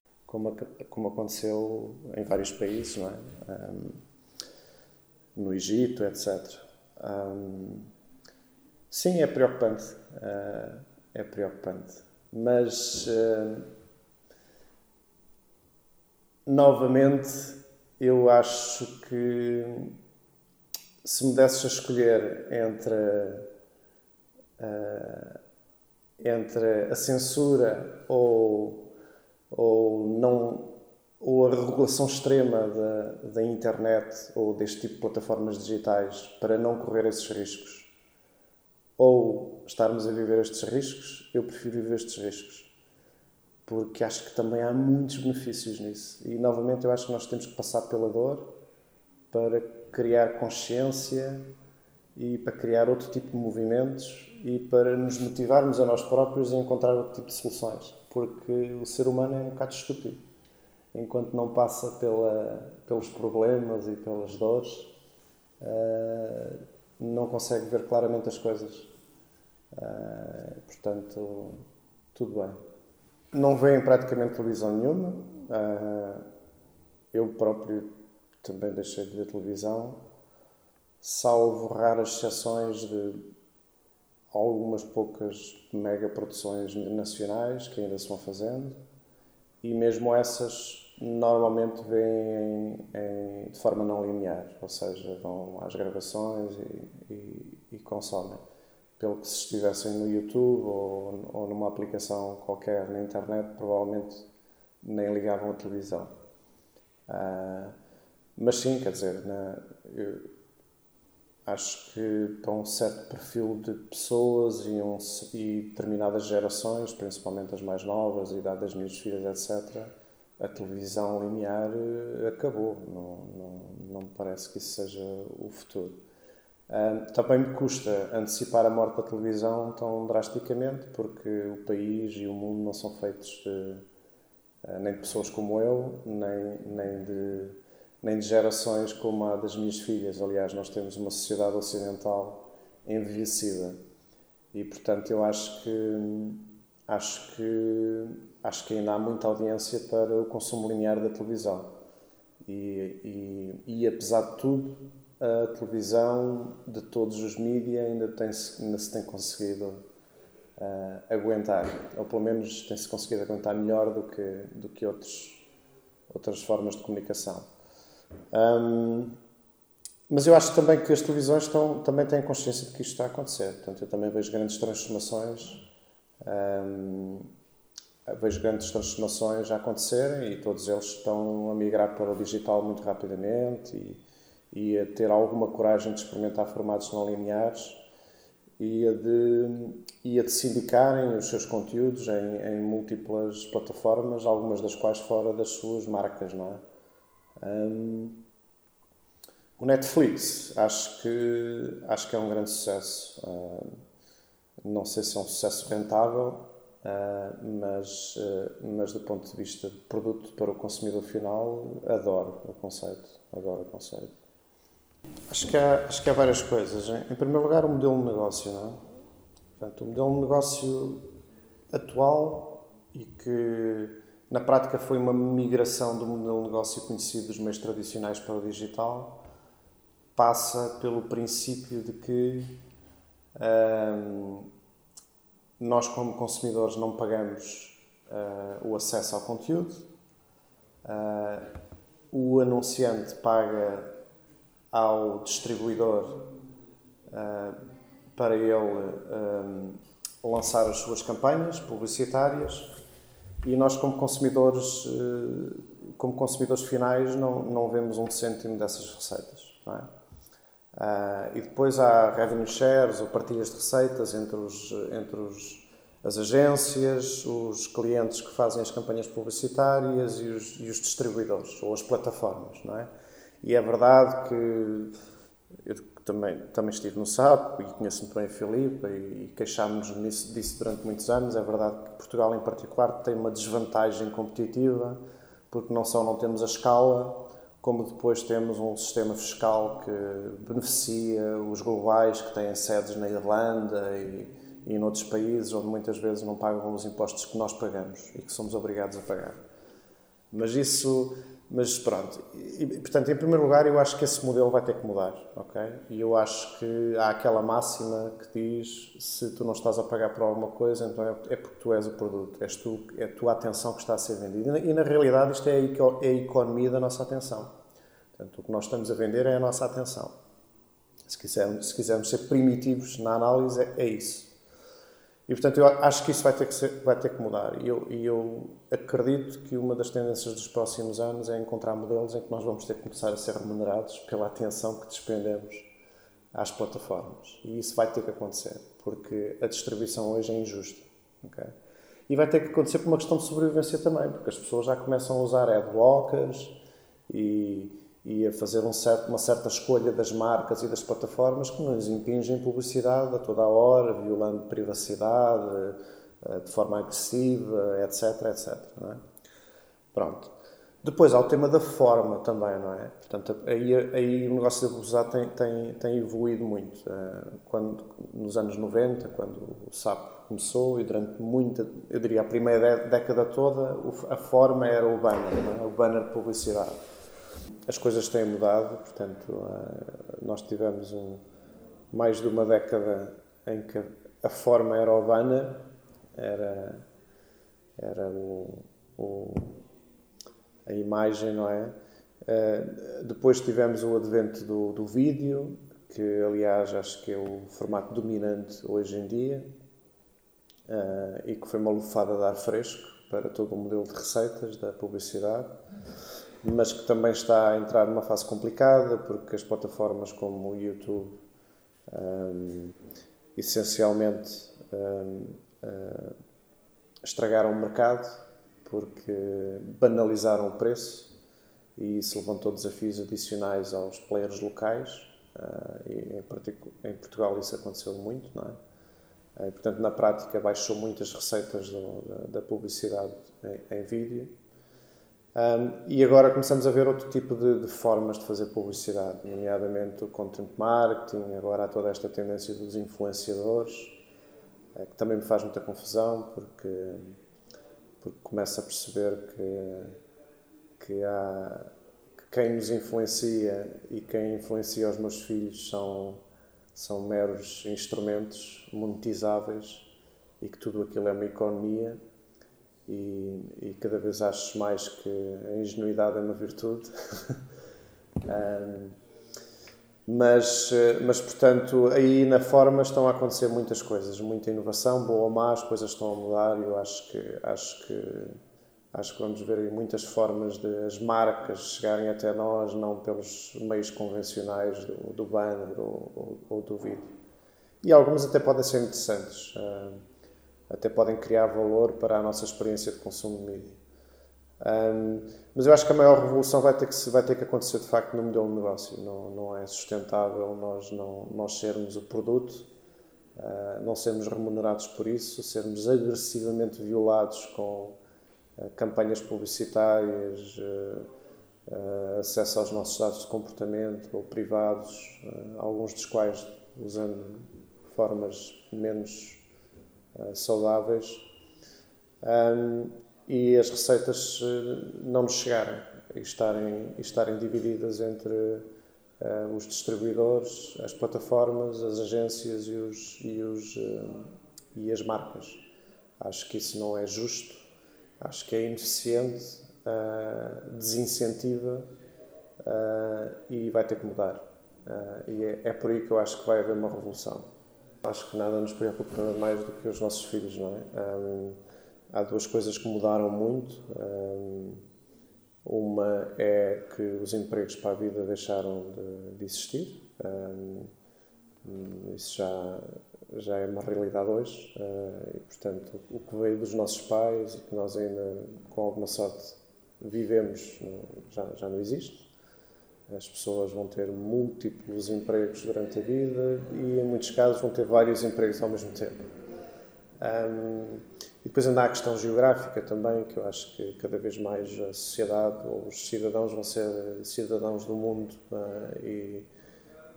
Como, como aconteceu em vários países, não é? Um, no Egito, etc. Um, sim, é preocupante. Uh, é preocupante. Mas, uh, novamente, eu acho que se me desses a escolher entre, uh, entre a censura ou ou não, ou a regulação extrema da, da internet ou deste tipo de plataformas digitais para não correr esses riscos, ou estarmos a viver estes riscos, eu prefiro viver estes riscos. Porque acho que também há muitos benefícios nisso. E novamente eu acho que nós temos que passar pela dor para criar consciência e para criar outro tipo de movimentos e para nos motivarmos a nós próprios a encontrar outro tipo de soluções. Porque o ser humano é um bocado estúpido. Enquanto não passa pela, pelos problemas e pelas dores, uh, não consegue ver claramente as coisas. Uh, portanto, tudo bem. Não veem praticamente televisão nenhuma. Uh, eu próprio também deixei de ver televisão, salvo raras exceções de algumas poucas mega produções nacionais que ainda se vão fazendo e mesmo essas normalmente vêm em, em, de forma não linear, ou seja, vão às gravações e, e, e consomem. Pelo que se estivessem no YouTube ou, ou numa aplicação qualquer na internet, provavelmente nem ligavam a televisão. Uh, mas sim, quer dizer, na, acho que para um certo perfil de pessoas e, um, e determinadas gerações, principalmente as mais novas, a idade das minhas filhas, etc., a televisão linear eh, acabou. Não, não, não me parece que isso seja o futuro. também me custa antecipar a morte da televisão tão drasticamente, porque o país e o mundo não são feitos de, uh, nem de pessoas como eu, nem, nem de nem de gerações como a das minhas filhas. Aliás, nós temos uma sociedade ocidental envelhecida e, portanto, eu acho que acho que acho que ainda há muita audiência para o consumo linear da televisão. E, e, e apesar de tudo, a televisão de todos os mídias ainda, tem ainda se tem conseguido uh, aguentar, ou pelo menos tem-se conseguido aguentar melhor do que, do que outros, outras formas de comunicação. Um, mas eu acho também que as televisões estão, também têm consciência de que isto está a acontecer. Portanto, eu também vejo grandes transformações, um, vejo grandes transformações a acontecerem e todos eles estão a migrar para o digital muito rapidamente e, e a ter alguma coragem de experimentar formatos não lineares e a de, e a de sindicarem os seus conteúdos em, em múltiplas plataformas, algumas das quais fora das suas marcas, não é? Um, o Netflix, acho que, acho que é um grande sucesso. Uh, não sei se é um sucesso rentável, uh, mas, uh, mas do ponto de vista de produto para o consumidor final, adoro o conceito. Adoro o conceito. Acho que há, acho que há várias coisas. Em primeiro lugar, o modelo de negócio. Não é? Portanto, o modelo de negócio atual e que na prática, foi uma migração do modelo de negócio conhecido dos meios tradicionais para o digital. Passa pelo princípio de que hum, nós, como consumidores, não pagamos uh, o acesso ao conteúdo. Uh, o anunciante paga ao distribuidor uh, para ele lançar as suas campanhas publicitárias e nós como consumidores eh, como consumidores finais não, não vemos um cêntimo dessas receitas é? uh, e depois há revenue shares ou partilhas de receitas entre, os, entre os, as agências, os clientes que fazem as campanhas publicitárias e os, e os distribuidores ou as plataformas não é? e é verdade que eu também, também estive no SAP e conheço muito bem a Filipe e queixámos-nos disso durante muitos anos. É verdade que Portugal, em particular, tem uma desvantagem competitiva porque não só não temos a escala, como depois temos um sistema fiscal que beneficia os globais que têm sedes na Irlanda e, e em outros países onde muitas vezes não pagam os impostos que nós pagamos e que somos obrigados a pagar. Mas isso mas pronto, e, portanto, em primeiro lugar, eu acho que esse modelo vai ter que mudar, ok? E eu acho que há aquela máxima que diz: se tu não estás a pagar por alguma coisa, então é, é porque tu és o produto, és tu, é a tua atenção que está a ser vendida. E na realidade, isto é a, é a economia da nossa atenção. Portanto, o que nós estamos a vender é a nossa atenção. Se quisermos, se quisermos ser primitivos na análise, é, é isso. E portanto eu acho que isso vai ter que, ser, vai ter que mudar. E eu, e eu acredito que uma das tendências dos próximos anos é encontrar modelos em que nós vamos ter que começar a ser remunerados pela atenção que despendemos às plataformas. E isso vai ter que acontecer, porque a distribuição hoje é injusta. Okay? E vai ter que acontecer por uma questão de sobrevivência também, porque as pessoas já começam a usar adwalkers e, e a fazer um certo, uma certa escolha das marcas e das plataformas que nos impingem publicidade a toda a hora, violando privacidade, eh, de forma agressiva, etc, etc. É? Pronto. Depois há o tema da forma também, não é? Portanto, aí, aí o negócio da publicidade tem, tem, tem evoluído muito. Eh, quando, nos anos 90, quando o SAP começou e durante muita, eu diria a primeira década toda, a forma era o banner, é? o banner de publicidade. As coisas têm mudado, portanto, eh, nós tivemos um, mais de uma década em que a forma era banner, era, era o, o a imagem, não é? Uh, depois tivemos o advento do, do vídeo, que aliás acho que é o formato dominante hoje em dia uh, e que foi uma lufada de ar fresco para todo o modelo de receitas da publicidade, mas que também está a entrar numa fase complicada porque as plataformas como o YouTube um, essencialmente um, uh, estragaram o mercado porque banalizaram o preço e isso levantou desafios adicionais aos players locais. Uh, em, em, Portugal isso aconteceu muito, não é? Uh, portanto, na prática, baixou muitas receitas do, da, da, publicidade em, em vídeo. Um, e agora começamos a ver outro tipo de, de, formas de fazer publicidade, nomeadamente o content marketing, agora há toda esta tendência dos influenciadores, é, que também me faz muita confusão, porque porque começo a perceber que, que, há, que quem nos influencia e quem influencia os meus filhos são, são meros instrumentos monetizáveis e que tudo aquilo é uma economia e, e cada vez acho mais que a ingenuidade é uma virtude. um, Mas, eh, mas, portanto, aí na forma estão a acontecer muitas coisas, muita inovação, boa ou má, as coisas estão a mudar e eu acho que, acho que, acho que vamos ver aí muitas formas de as marcas chegarem até nós, não pelos meios convencionais do, do banner ou, ou, ou, do vídeo. E algumas até podem ser interessantes, eh, até podem criar valor para a nossa experiência de consumo de mídia. Um, mas eu acho que a maior revolução vai ter que, vai ter que acontecer de facto no modelo de negócio. Não, não é sustentável nós, não, nós sermos o produto, uh, não sermos remunerados por isso, sermos agressivamente violados com uh, campanhas publicitárias, uh, acesso aos nossos dados de comportamento ou privados, alguns dos quais usando formas menos saudáveis. Um, e as receitas eh, não nos chegarem e estarem, e estarem divididas entre uh, os distribuidores, as plataformas, as agências e, os, e, os, uh, e as marcas. Acho que isso não é justo, acho que é ineficiente, uh, desincentiva e vai ter que mudar. e é, é por aí que eu acho que vai haver uma revolução. Acho que nada nos preocupa mais do que os nossos filhos, não é? Um, há duas coisas que mudaram muito. Uma é que os empregos para a vida deixaram de, de existir. Isso já, já é uma realidade hoje. Ah, e, portanto, o que veio dos nossos pais e que nós ainda, com alguma sorte, vivemos, já, já não existe. As pessoas vão ter múltiplos empregos durante a vida e, em muitos casos, vão ter vários empregos ao mesmo tempo. Um, e depois ainda há a questão geográfica também, que eu acho que cada vez mais a sociedade ou os cidadãos vão ser cidadãos do mundo uh, e,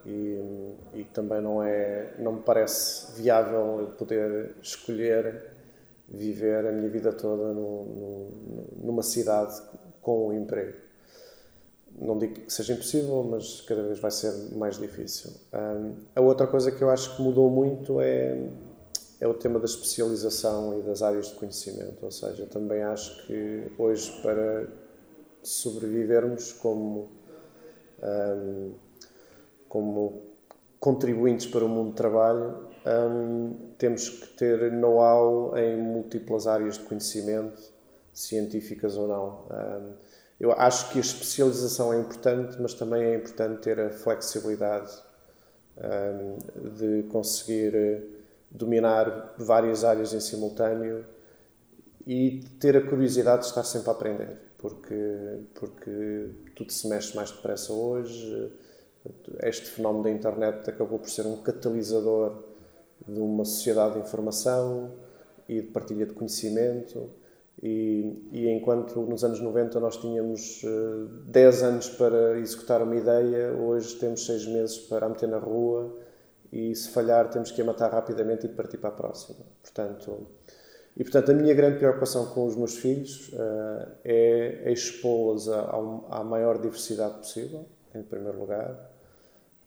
e, e, também não é não me parece viável eu poder escolher viver a minha vida toda no, no, numa cidade com um emprego. Não digo que seja impossível, mas cada vez vai ser mais difícil. Um, a outra coisa que eu acho que mudou muito é é o tema da especialização e das áreas de conhecimento. Ou seja, também acho que hoje, para sobrevivermos como, um, como contribuintes para o mundo do trabalho, um, temos que ter know-how em múltiplas áreas de conhecimento, científicas ou não. Eu acho que a especialização é importante, mas também é importante ter a flexibilidade um, de conseguir eh, dominar várias áreas em simultâneo e ter a curiosidade de estar sempre a aprender, porque, porque tudo se mexe mais depressa hoje. Este fenómeno da internet acabou por ser um catalisador de uma sociedade de informação e de partilha de conhecimento. E, e, enquanto nos anos 90 nós tínhamos uh, eh, 10 anos para executar uma ideia, hoje temos 6 meses para a meter na rua e se falhar temos que a matar rapidamente e partir para a próxima. Portanto, e portanto a minha grande preocupação com os meus filhos uh, é expô-los à maior diversidade possível, em primeiro lugar.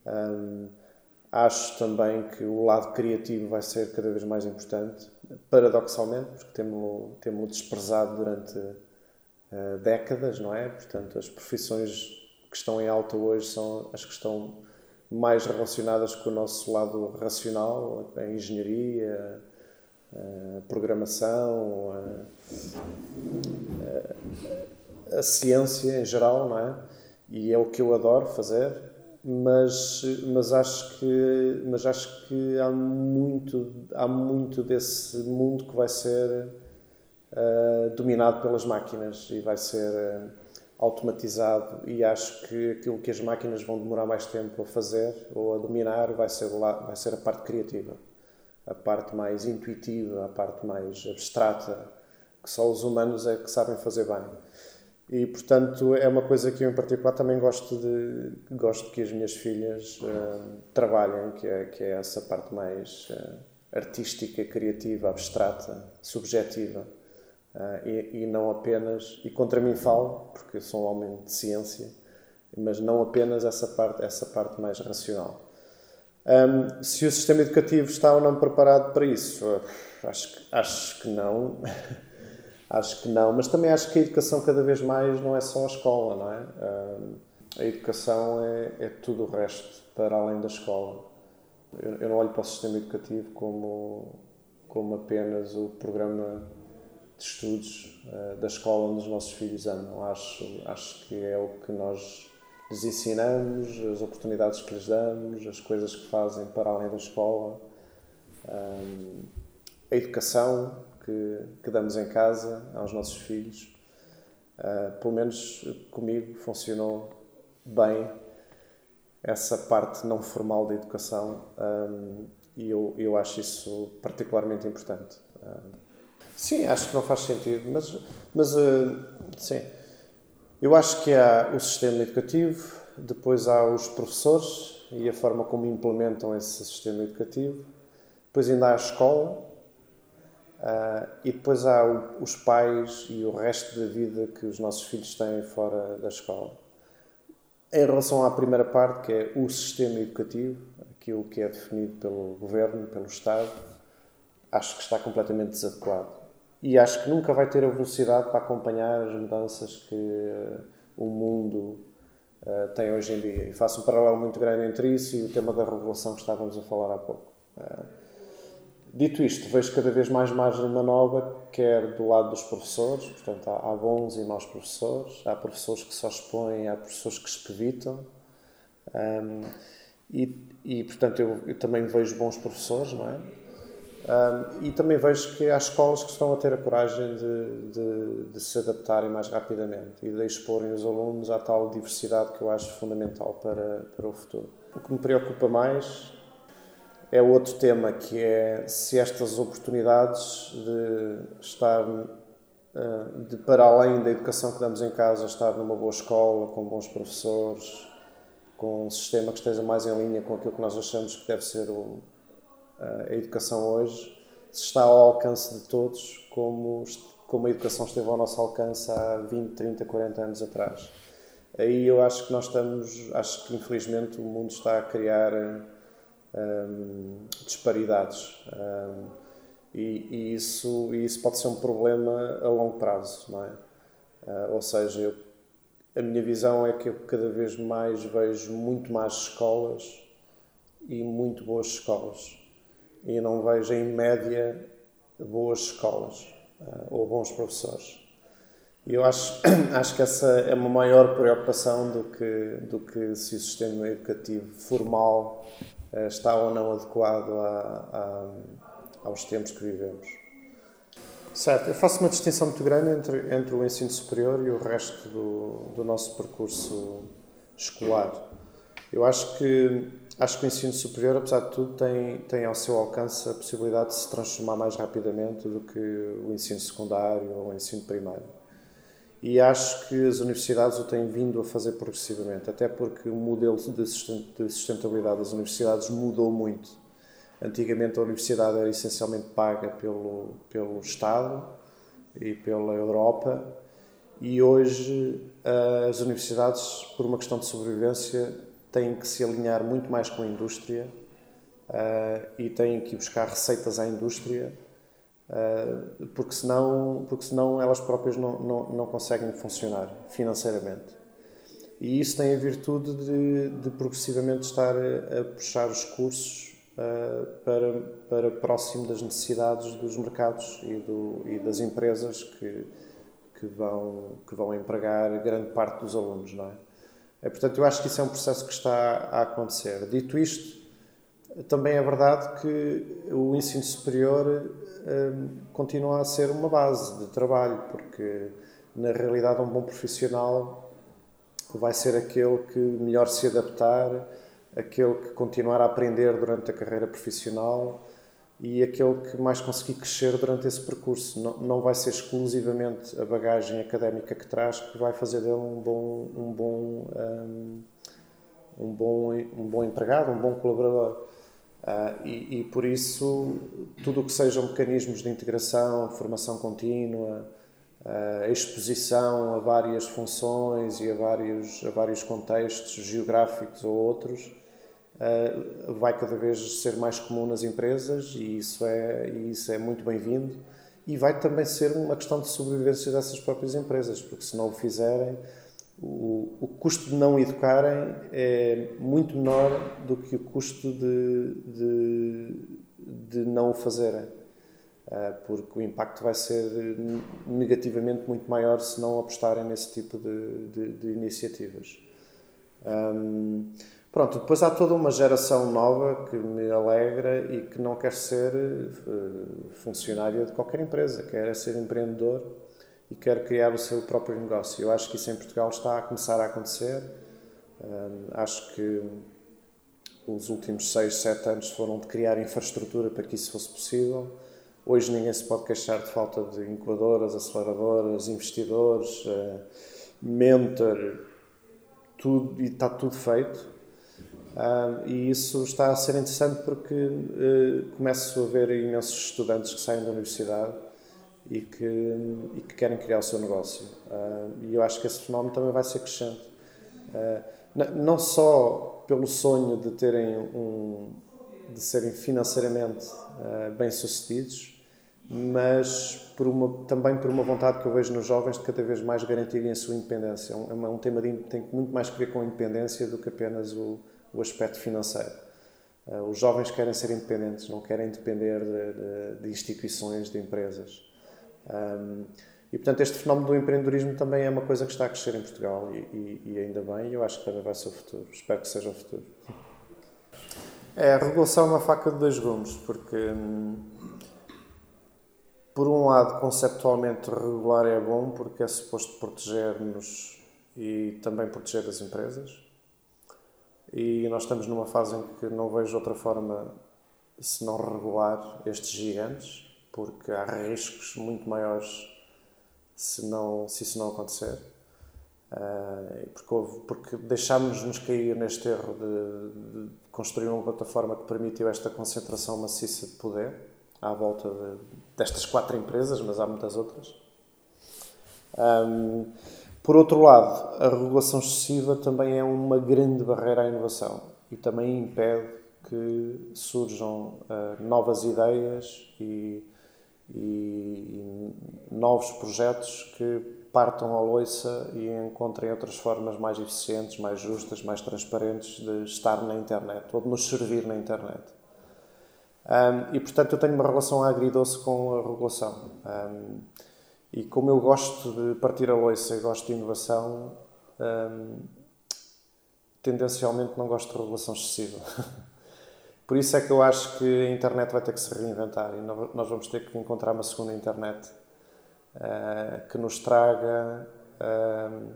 Um, Acho também que o lado criativo vai ser cada vez mais importante, paradoxalmente, porque temos-lo temos desprezado durante uh, décadas, não é? Portanto, as profissões que estão em alta hoje são as que estão mais relacionadas com o nosso lado racional, a engenharia, a programação, a, a, a ciência em geral, não é? E é o que eu adoro fazer mas mas acho que mas acho que há muito há muito desse mundo que vai ser uh, dominado pelas máquinas e vai ser uh, automatizado. E acho que aquilo que as máquinas vão demorar mais tempo a fazer ou a dominar vai ser vai ser a parte criativa a parte mais intuitiva a parte mais abstrata que só os humanos é que sabem fazer bem e, portanto, é uma coisa que eu, em particular, também gosto de gosto que as minhas filhas uh, trabalhem, que é, que é essa parte mais uh, artística, criativa, abstrata, subjetiva. Uh, e, e, não apenas, e contra mim falo, porque sou um homem de ciência, mas não apenas essa parte, essa parte mais racional. Um, se o sistema educativo está ou não preparado para isso, acho, acho que não. Acho que não, mas também acho que a educação cada vez mais não é só a escola, não é? A educação é, é tudo o resto para além da escola. Eu, eu, não olho para o sistema educativo como, como apenas o programa de estudos uh, da escola onde os nossos filhos andam. Acho, acho que é o que nós lhes ensinamos, as oportunidades que lhes damos, as coisas que fazem para além da escola. Um, a educação, que, que damos em casa aos nossos filhos. Uh, pelo menos comigo funcionou bem essa parte não formal da educação um, e eu, eu acho isso particularmente importante. Um, sim, acho que não faz sentido, mas, mas uh, sim. Eu acho que há o sistema educativo, depois há os professores e a forma como implementam esse sistema educativo, depois ainda há a escola Uh, e depois há o, os pais e o resto da vida que os nossos filhos têm fora da escola. Em relação à primeira parte, que é o sistema educativo, aquilo que é definido pelo governo, pelo Estado, acho que está completamente desadequado. E acho que nunca vai ter a velocidade para acompanhar as mudanças que uh, o mundo uh, tem hoje em dia. E faço um paralelo muito grande entre isso e o tema da regulação que estávamos a falar há pouco. Dito isto, vejo cada vez mais margem de manobra, quer do lado dos professores, portanto, há, há bons e maus professores, há professores que só expõem, há professores que espevitam, um, e, e, portanto, eu, eu, também vejo bons professores, não é? Um, e também vejo que há escolas que estão a ter a coragem de, de, de se adaptarem mais rapidamente e de exporem os alunos à tal diversidade que eu acho fundamental para, para o futuro. O que me preocupa mais é outro tema que é se estas oportunidades de estar eh, de, para além da educação que damos em casa, estar numa boa escola, com bons professores, com um sistema que esteja mais em linha com aquilo que nós achamos que deve ser o, a educação hoje, se está ao alcance de todos, como, como a educação esteve ao nosso alcance há 20, 30, 40 anos atrás. Aí eu acho que nós estamos, acho que infelizmente o mundo está a criar um, disparidades. Um, e, e, isso, e isso pode ser um problema a longo prazo, não é? Uh, ou seja, eu, a minha visão é que eu cada vez mais vejo muito mais escolas e muito boas escolas. e não vejo, em média, boas escolas uh, ou bons professores. E eu acho, acho que essa é uma maior preocupação do que, do que se o sistema educativo formal está ou não adequado a, a, aos tempos que vivemos. Certo, eu faço uma distinção muito grande entre, entre o ensino superior e o resto do, do nosso percurso escolar. Eu acho que, acho que o ensino superior, apesar de tudo, tem, tem ao seu alcance a possibilidade de se transformar mais rapidamente do que o ensino secundário ou o ensino primário. E acho que as universidades o têm vindo a fazer progressivamente, até porque o modelo de sustentabilidade das universidades mudou muito. Antigamente a universidade era essencialmente paga pelo, pelo Estado e pela Europa e hoje eh, as universidades, por uma questão de sobrevivência, têm que se alinhar muito mais com a indústria uh, e têm que buscar receitas à indústria uh, porque, senão, porque senão elas próprias não, não, não conseguem funcionar financeiramente. E isso tem a virtude de, de progressivamente estar a, a puxar os cursos uh, para, para próximo das necessidades dos mercados e, do, e das empresas que, que, vão, que vão empregar grande parte dos alunos. Não é? é? Portanto, eu acho que isso é um processo que está a acontecer. Dito isto, também é verdade que o ensino superior continua a ser uma base de trabalho, porque na realidade um bom profissional vai ser aquele que melhor se adaptar aquele que continuar a aprender durante a carreira profissional e aquele que mais conseguir crescer durante esse percurso. Não, não vai ser exclusivamente a bagagem académica que traz que vai fazer dele um bom, um bom, um, um bom, um bom empregado, um bom colaborador. Uh, e, e, por isso, tudo o que sejam mecanismos de integração, formação contínua, uh, exposição a várias funções e a vários, a vários contextos geográficos ou outros, uh, vai cada vez ser mais comum nas empresas e isso é, isso é muito bem-vindo. E vai também ser uma questão de sobrevivência dessas próprias empresas, porque se não o fizerem, o, o custo de não educarem é muito menor do que o custo de, de, de não o fazerem. Uh, porque o impacto vai ser negativamente muito maior se não apostarem nesse tipo de, de, de iniciativas. Um, Pronto, depois há toda uma geração nova que me alegra e que não quer ser uh, funcionária de qualquer empresa, quer ser empreendedor e quer criar o seu próprio negócio. Eu acho que isso em Portugal está a começar a acontecer. Acho que os últimos 6, 7 anos foram de criar infraestrutura para que isso fosse possível. Hoje ninguém se pode queixar de falta de incubadoras, aceleradoras, investidores, uh, mentor, tudo, e está tudo feito. E isso está a ser interessante porque uh, começo a ver imensos estudantes que saem da universidade e que, e que querem criar o seu negócio. Uh, e eu acho que esse fenómeno também vai ser crescente. Ah, não só pelo sonho de terem um, de serem financeiramente bem-sucedidos, mas por uma, também por uma vontade que eu vejo nos jovens de cada vez mais garantirem a sua independência. É um, é um tema de, tem muito mais a ver com a independência do que apenas o, o aspecto financeiro. Uh, os jovens querem ser independentes, não querem depender de, de, de instituições, de empresas. Um, e, portanto, este fenómeno do empreendedorismo também é uma coisa que está a crescer em Portugal e, e, e ainda bem, eu acho que também vai ser o futuro. Espero que seja o futuro. É, a regulação é uma faca de dois gumes, porque, hum, por um lado, conceptualmente regular é bom, porque é suposto proteger-nos e também proteger as empresas e nós estamos numa fase em que não vejo outra forma se não regular estes gigantes, porque há riscos muito maiores se, não, se isso não acontecer. Uh, porque, houve, porque deixámos-nos cair neste erro de, de, construir uma plataforma que permitiu esta concentração maciça de poder à volta de, destas quatro empresas, mas há muitas outras. Um, por outro lado, a regulação excessiva também é uma grande barreira à inovação e também impede que surjam uh, novas ideias e, e, e, novos projetos que partam à loiça e encontrem outras formas mais eficientes, mais justas, mais transparentes de estar na internet ou de nos servir na internet. Um, e portanto eu tenho uma relação agridoce com a regulação. Um, e como eu gosto de partir a loiça e gosto de inovação, um, tendencialmente não gosto de regulação excessiva. Por isso é que eu acho que a internet vai ter que se reinventar e nós vamos ter que encontrar uma segunda internet uh, que nos traga uh,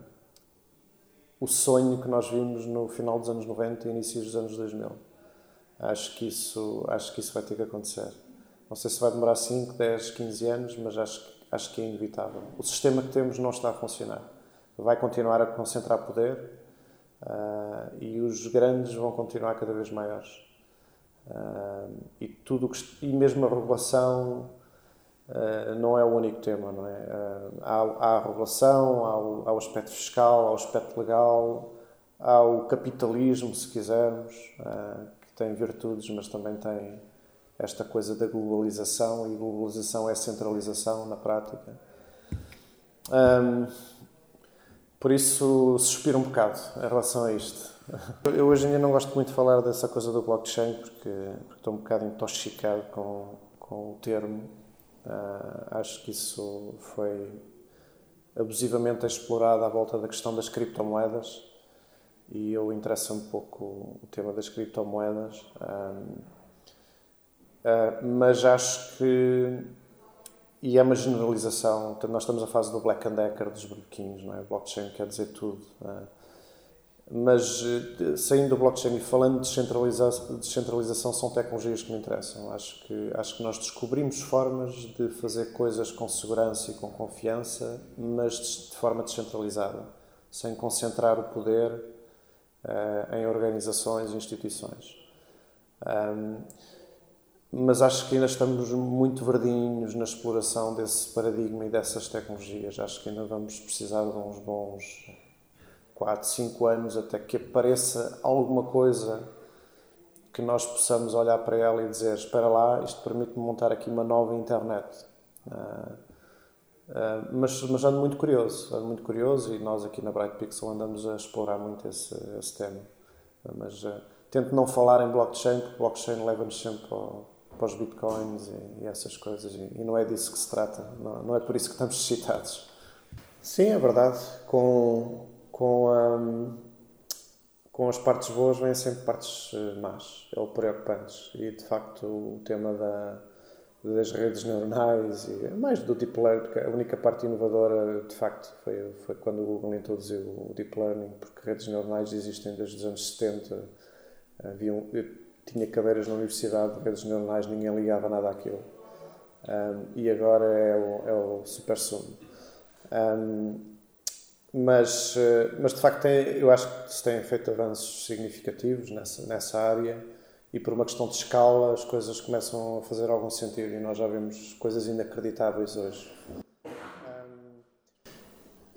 o sonho que nós vimos no final dos anos 90 e início dos anos 2000. Acho que isso, acho que isso vai ter que acontecer. Não sei se vai demorar 5, 10, 15 anos, mas acho, acho que é inevitável. O sistema que temos não está a funcionar. Vai continuar a concentrar poder uh, e os grandes vão continuar cada vez maiores. Uh, e tudo que, e mesmo a regulação uh, não é o único tema, não é? Uh, há, há, a regulação, há o, há o, aspecto fiscal, há o aspecto legal, há o capitalismo, se quisermos, que tem virtudes, mas também tem esta coisa da globalização e globalização é centralização na prática. Um, por isso, suspiro um bocado em relação a isto. Eu hoje dia não gosto muito de falar dessa coisa do blockchain porque, porque estou um bocado intoxicado com, com o termo. Uh, acho que isso foi abusivamente explorado à volta da questão das criptomoedas e eu interessa um pouco o tema das criptomoedas. Um, uh, ah, mas acho que e é uma generalização. Nós estamos na fase do Black and Decker dos bloquinhos, não é? Blockchain quer dizer tudo. Mas eh, saindo do blockchain e falando de descentralização, descentralização, são tecnologias que me interessam. Acho que, acho que nós descobrimos formas de fazer coisas com segurança e com confiança, mas de forma descentralizada, sem concentrar o poder uh, em organizações e instituições. Um, mas acho que ainda estamos muito verdinhos na exploração desse paradigma e dessas tecnologias. Acho que ainda vamos precisar de uns bons 4, 5 anos até que apareça alguma coisa que nós possamos olhar para ela e dizer: Espera lá, isto permite-me montar aqui uma nova internet. Uh, uh, mas, mas ando muito curioso, ando muito curioso e nós aqui na Bright Pixel andamos a explorar muito esse, esse tema. Uh, mas tento não falar em blockchain, porque blockchain leva-nos sempre ao para os bitcoins e, e essas coisas, e, e, não é disso que se trata, não, não, é por isso que estamos excitados. Sim, é verdade, com, com, um, com as partes boas vêm sempre partes eh, más, ou preocupantes, e de facto o tema da, das redes neuronais e mais do deep learning, porque a única parte inovadora de facto foi, foi quando o Google introduziu o deep learning, porque redes neuronais existem desde os anos 70. Haviam, tinha cadeiras na universidade de redes neuronais, ninguém ligava nada àquilo. Um, e agora é o, é o super sumo. Um, mas, eh, mas de facto eu acho que se têm feito avanços significativos nessa, nessa área e por uma questão de escala as coisas começam a fazer algum sentido e nós já vemos coisas inacreditáveis hoje.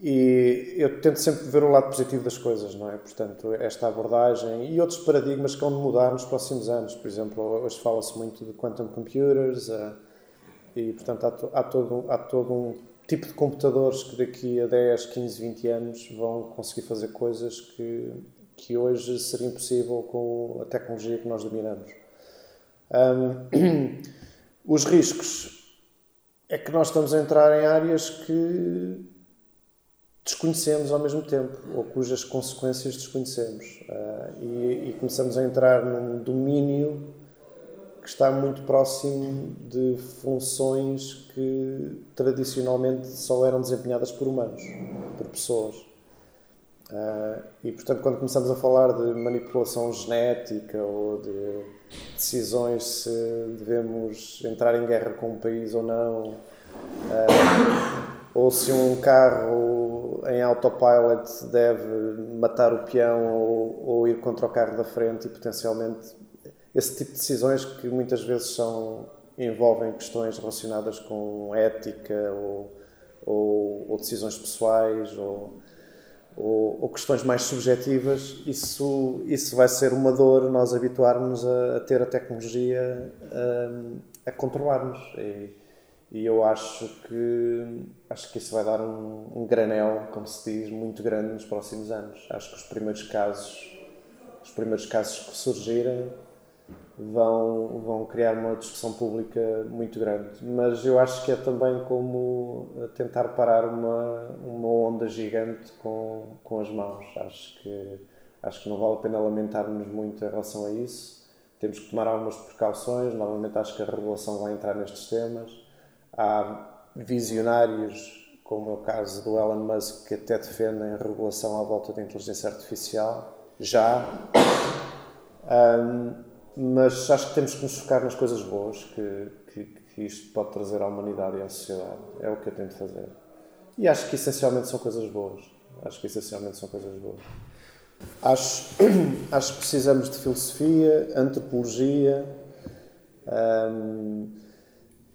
E eu tento sempre ver o lado positivo das coisas, não é? Portanto, esta abordagem e outros paradigmas que vão mudar nos próximos anos. Por exemplo, hoje fala-se muito de quantum computers uh, e, portanto, há, to, há, todo, há todo um tipo de computadores que daqui a 10, 15, 20 anos vão conseguir fazer coisas que, que hoje seria impossível com a tecnologia que nós dominamos. Um, os riscos é que nós estamos a entrar em áreas que desconhecemos ao mesmo tempo, ou cujas consequências desconhecemos. Uh, e, e, começamos a entrar num domínio que está muito próximo de funções que tradicionalmente só eram desempenhadas por humanos, por pessoas. Uh, e portanto, quando começamos a falar de manipulação genética ou de decisões se devemos entrar em guerra com um país ou não, uh, ou se um carro em autopilot deve matar o peão ou, ou, ir contra o carro da frente e potencialmente esse tipo de decisões que muitas vezes são envolvem questões relacionadas com ética ou, ou, ou decisões pessoais ou, ou, questões mais subjetivas, isso, isso vai ser uma dor nós habituarmos a, a ter a tecnologia a, a controlar-nos. E, e eu acho que acho que isso vai dar um, um, granel, como se diz, muito grande nos próximos anos. Acho que os primeiros casos, os primeiros casos que surgirem vão, vão criar uma discussão pública muito grande. Mas eu acho que é também como tentar parar uma, uma onda gigante com, com as mãos. Acho que, acho que não vale a pena lamentarmos muito em relação a isso. Temos que tomar algumas precauções. Normalmente acho que a regulação vai entrar nestes temas. Há visionários, como é o caso do Elon Musk, que até defendem a regulação à volta da inteligência artificial. Já. Um, mas acho que temos que nos focar nas coisas boas que, que, que, isto pode trazer à humanidade e à sociedade. É o que eu tento fazer. E acho que essencialmente são coisas boas. Acho que essencialmente são coisas boas. Acho, acho que precisamos de filosofia, antropologia um,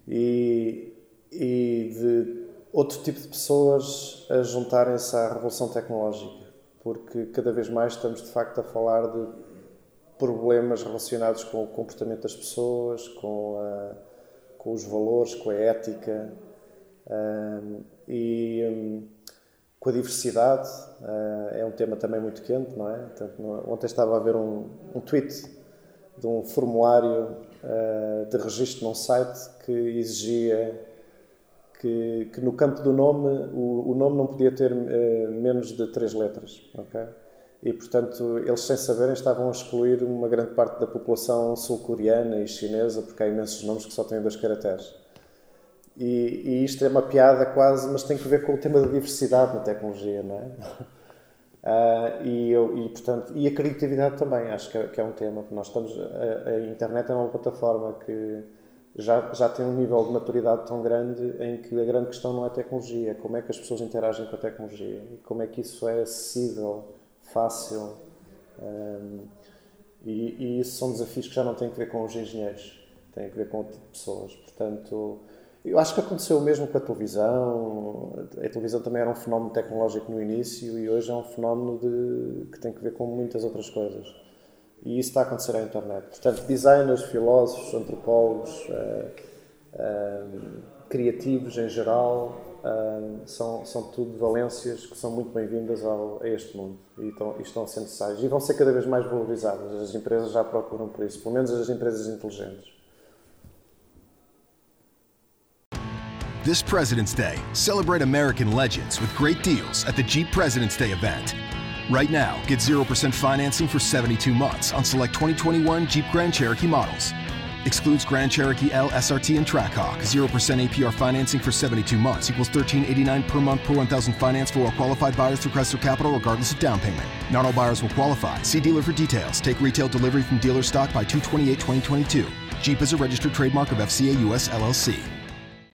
e, e de outro tipo de pessoas a juntarem-se à revolução tecnológica, porque cada vez mais estamos de facto a falar de problemas relacionados com o comportamento das pessoas, com, a, com os valores, com a ética um, e um, com a diversidade. Uh, é um tema também muito quente, não é? Ontem estava a ver um, um tweet de um formulário uh, de registro num site que exigia que, que no campo do nome o, o nome não podia ter uh, menos de três letras, ok? E, portanto, eles sem saberem estavam a excluir uma grande parte da população sul-coreana e chinesa, porque há imensos nomes que só têm dois caracteres. E, e, isto é uma piada quase, mas tem que ver com o tema da diversidade na tecnologia, não é? Uh, e, eu, e, portanto, e a criatividade também, acho que é, que é um tema. Nós estamos, a, a, internet é uma plataforma que já, já tem um nível de maturidade tão grande em que a grande questão não é a tecnologia, é como é que as pessoas interagem com a tecnologia e como é que isso é acessível fácil. Um, e, e, isso são desafios que já não têm a ver com os engenheiros, têm a ver com outro tipo pessoas. Portanto, eu acho que aconteceu o mesmo com a televisão. A televisão também era um fenómeno tecnológico no início e hoje é um fenómeno de, que tem a ver com muitas outras coisas. E isso está a acontecer à internet. Portanto, designers, filósofos, antropólogos, uh, uh, criativos em geral, são, são tudo valências que são muito bem-vindas a este mundo e estão, e estão a necessárias e vão ser cada vez mais valorizadas. As empresas já procuram por isso, pelo menos as empresas inteligentes. This President's Day, celebrate American legends with great deals at the Jeep President's Day event. Right now, get 0% financing for 72 months on select 2021 Jeep Grand Cherokee models. Excludes Grand Cherokee L, SRT, and Trackhawk. 0% APR financing for 72 months equals 1389 per month per 1000 finance for all qualified buyers through Chrysler Capital regardless of down payment. Not all buyers will qualify. See dealer for details. Take retail delivery from dealer stock by 228 2022. Jeep is a registered trademark of FCA US LLC.